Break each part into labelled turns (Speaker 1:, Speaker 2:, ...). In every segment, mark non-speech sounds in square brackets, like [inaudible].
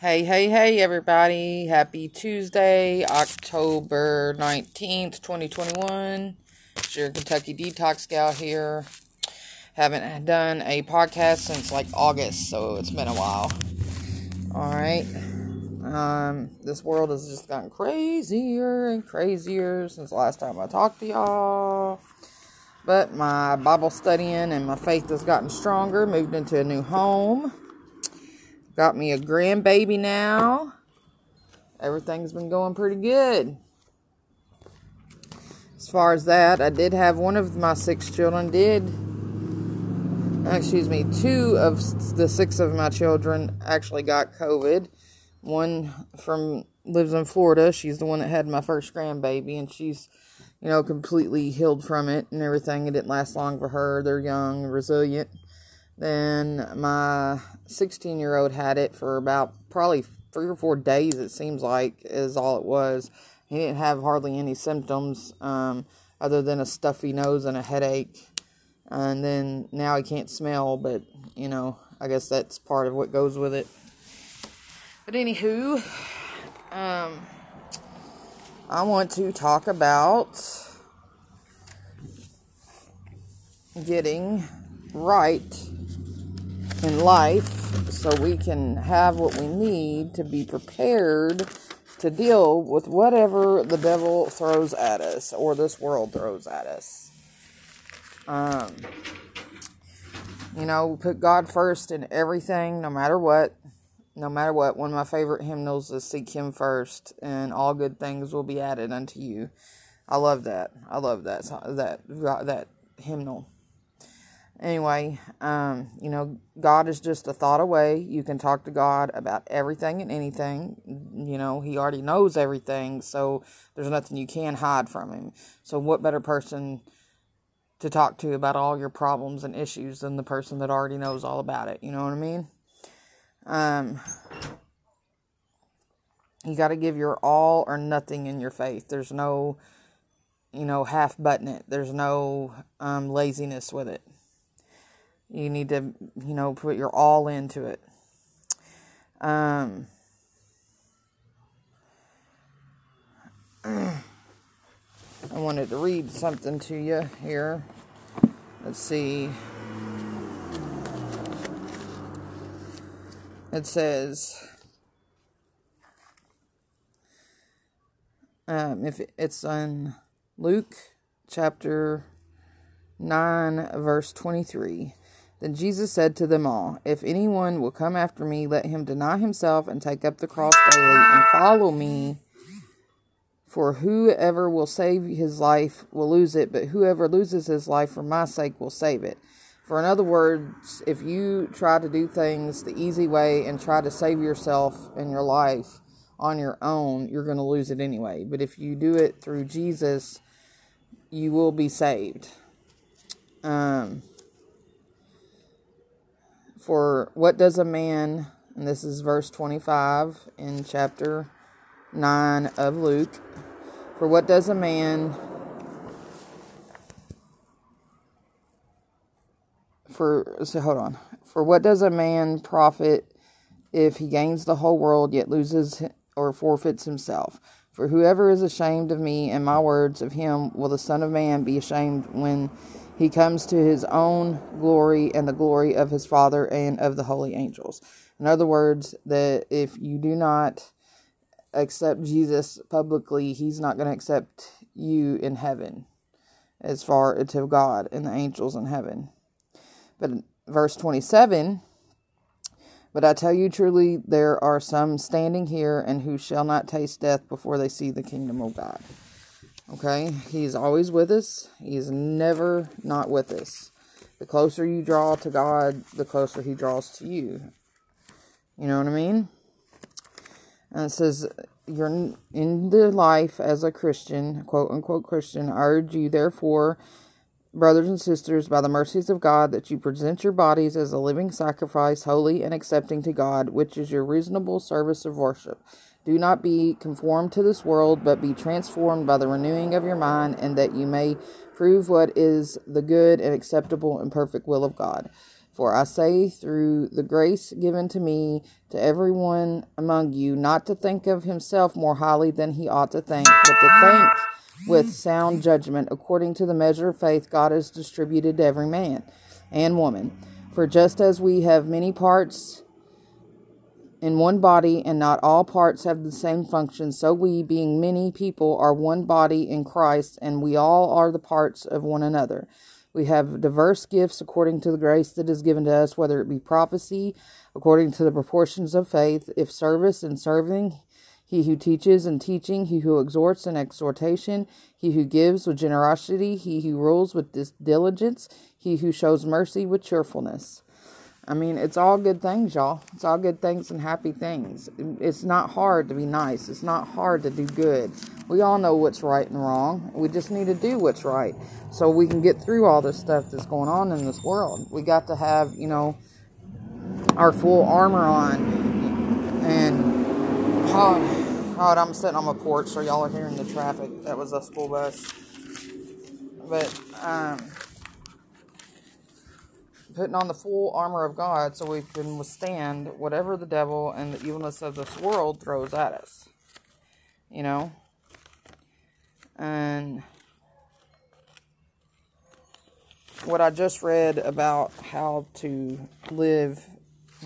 Speaker 1: Hey, hey, hey, everybody. Happy Tuesday, October 19th, 2021. It's your Kentucky Detox Gal here. Haven't done a podcast since like August, so it's been a while. Alright. Um, this world has just gotten crazier and crazier since the last time I talked to y'all. But my Bible studying and my faith has gotten stronger, moved into a new home Got me a grandbaby now. Everything's been going pretty good. As far as that, I did have one of my six children did uh, excuse me, two of the six of my children actually got COVID. One from lives in Florida. She's the one that had my first grandbaby, and she's, you know, completely healed from it and everything. It didn't last long for her. They're young, resilient. Then my 16 year old had it for about probably three or four days, it seems like, is all it was. He didn't have hardly any symptoms um, other than a stuffy nose and a headache. And then now he can't smell, but you know, I guess that's part of what goes with it. But anywho, um, I want to talk about getting right in life so we can have what we need to be prepared to deal with whatever the devil throws at us or this world throws at us. Um, you know, put God first in everything, no matter what. No matter what, one of my favorite hymnals is Seek Him First, and all good things will be added unto you. I love that. I love that that that hymnal anyway, um, you know, God is just a thought away. You can talk to God about everything and anything. You know, He already knows everything, so there's nothing you can hide from Him. So, what better person to talk to about all your problems and issues than the person that already knows all about it? You know what I mean? Um, you got to give your all or nothing in your faith. There's no, you know, half button it. There's no um, laziness with it. You need to, you know, put your all into it. Um, [clears throat] I wanted to read something to you here. Let's see. It says, um, if it's on Luke chapter 9, verse 23. Then Jesus said to them all, If anyone will come after me, let him deny himself and take up the cross daily and follow me. For whoever will save his life will lose it, but whoever loses his life for my sake will save it. For, in other words, if you try to do things the easy way and try to save yourself and your life on your own, you're going to lose it anyway. But if you do it through Jesus, you will be saved. Um, for what does a man, and this is verse 25 in chapter 9 of Luke, for what does a man for so hold on. For what does a man profit if he gains the whole world yet loses or forfeits himself for whoever is ashamed of me and my words of him will the son of man be ashamed when he comes to his own glory and the glory of his Father and of the holy angels. In other words, that if you do not accept Jesus publicly, he's not going to accept you in heaven as far as to God and the angels in heaven. But verse 27 But I tell you truly, there are some standing here and who shall not taste death before they see the kingdom of God. Okay? He's always with us. He's never not with us. The closer you draw to God, the closer He draws to you. You know what I mean? And it says, You're in the life as a Christian, quote unquote Christian. I urge you, therefore, brothers and sisters, by the mercies of God, that you present your bodies as a living sacrifice, holy and accepting to God, which is your reasonable service of worship. Do not be conformed to this world, but be transformed by the renewing of your mind, and that you may prove what is the good and acceptable and perfect will of God. For I say, through the grace given to me, to everyone among you, not to think of himself more highly than he ought to think, but to think with sound judgment, according to the measure of faith God has distributed to every man and woman. For just as we have many parts in one body, and not all parts have the same function, so we, being many people, are one body in Christ, and we all are the parts of one another. We have diverse gifts according to the grace that is given to us, whether it be prophecy, according to the proportions of faith, if service and serving, he who teaches and teaching, he who exhorts in exhortation, he who gives with generosity, he who rules with diligence, he who shows mercy with cheerfulness. I mean, it's all good things, y'all. It's all good things and happy things. It's not hard to be nice. It's not hard to do good. We all know what's right and wrong. We just need to do what's right so we can get through all this stuff that's going on in this world. We got to have, you know, our full armor on. And, oh, oh I'm sitting on my porch, so y'all are hearing the traffic. That was a school bus. But, um, putting on the full armor of God so we can withstand whatever the devil and the evilness of this world throws at us. You know? And what I just read about how to live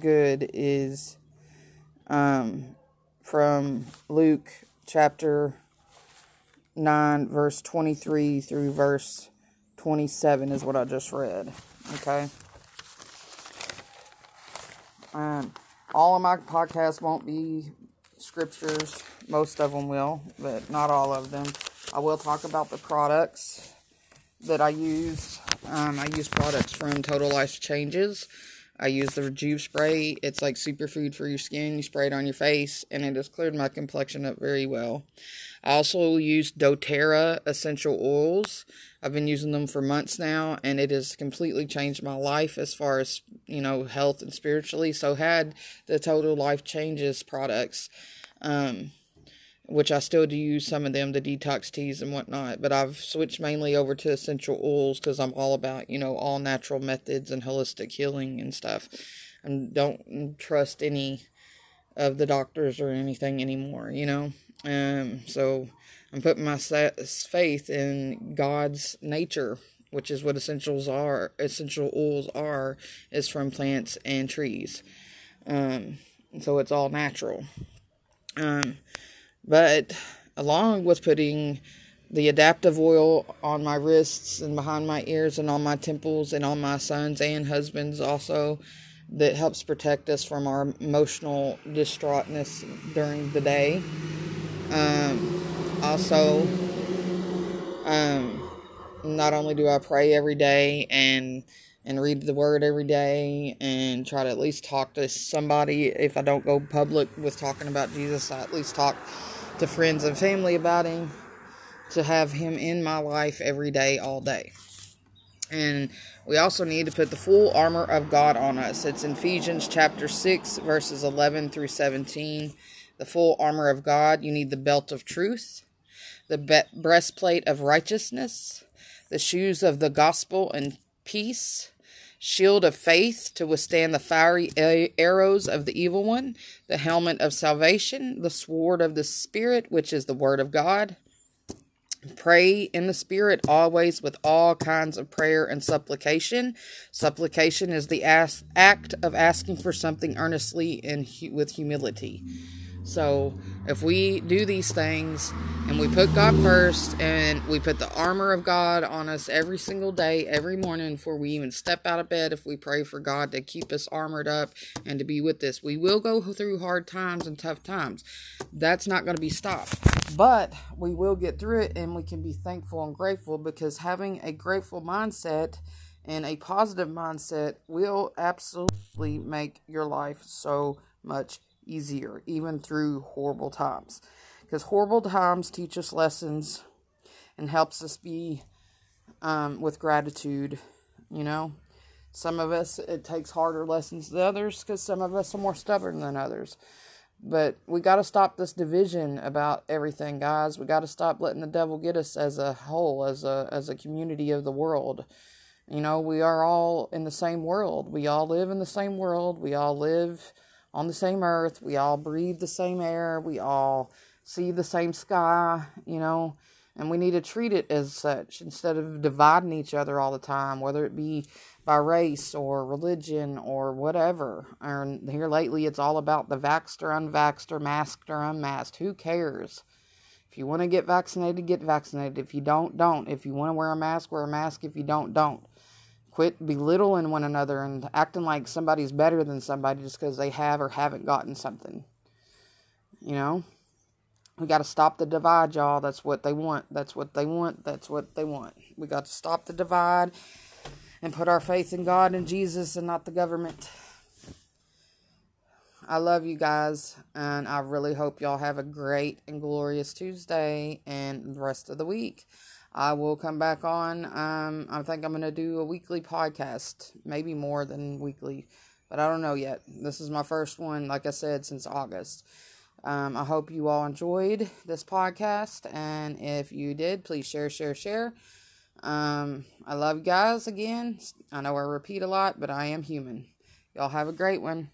Speaker 1: good is um, from Luke chapter 9, verse 23 through verse 27 is what I just read. Okay? Um, all of my podcasts won't be scriptures. Most of them will, but not all of them. I will talk about the products that I use. Um, I use products from Total Life Changes. I use the Rejuve spray. It's like superfood for your skin. You spray it on your face, and it has cleared my complexion up very well. I also use doTERRA essential oils. I've been using them for months now, and it has completely changed my life as far as you know health and spiritually. So had the Total Life Changes products, um, which I still do use some of them, the detox teas and whatnot. But I've switched mainly over to essential oils because I'm all about you know all natural methods and holistic healing and stuff, and don't trust any of the doctors or anything anymore. You know, um, so I'm putting my faith in God's nature, which is what essentials are. Essential oils are is from plants and trees. Um, so it's all natural. Um, but along with putting the Adaptiv oil on my wrists and behind my ears and on my temples and on my sons and husbands also that helps protect us from our emotional distraughtness during the day. Um, also, um, not only do I pray every day and and read the word every day and try to at least talk to somebody if I don't go public with talking about Jesus, I at least talk to friends and family about him to have him in my life every day all day. And we also need to put the full armor of God on us. It's in Ephesians chapter 6 verses 11 through 17. The full armor of God, you need the belt of truth the be- breastplate of righteousness, the shoes of the gospel and peace, shield of faith to withstand the fiery arrows of the evil one, the helmet of salvation, the sword of the Spirit, which is the word of God. Pray in the Spirit always with all kinds of prayer and supplication. Supplication is the act of asking for something earnestly and hu- with humility. So if we do these things and we put God first and we put the armor of God on us every single day, every morning before we even step out of bed, if we pray for God to keep us armored up and to be with us, we will go through hard times and tough times. That's not going to be stopped. But we will get through it and we can be thankful and grateful because having a grateful mindset and a positive mindset will absolutely make your life so much easier, even through horrible times. Because horrible times teach us lessons and helps us be um, with gratitude, you know. Some of us, it takes harder lessons than others because some of us are more stubborn than others. But we got to stop this division about everything, guys. We got to stop letting the devil get us as a whole, as a as a community of the world You know, we are all in the same world. We all live in the same world. We all live on the same earth. We all breathe the same air. We all see the same sky, you know, and we need to treat it as such instead of dividing each other all the time, whether it be by race or religion or whatever. And here lately, it's all about the vaxxed or unvaxxed or masked or unmasked. Who cares? If you want to get vaccinated, get vaccinated. If you don't, don't. If you want to wear a mask, wear a mask. If you don't, don't. Quit belittling one another and acting like somebody's better than somebody just because they have or haven't gotten something. You know? We got to stop the divide, y'all. That's what they want. That's what they want. That's what they want. We got to stop the divide and put our faith in God and Jesus and not the government. I love you guys, and I really hope y'all have a great and glorious Tuesday and the rest of the week. I will come back on. Um, I think I'm going to do a weekly podcast, maybe more than weekly, but I don't know yet. This is my first one, like I said, since August. Um, I hope you all enjoyed this podcast, and if you did, please share, share, share. Um, I love you guys again. I know I repeat a lot, but I am human. Y'all have a great one.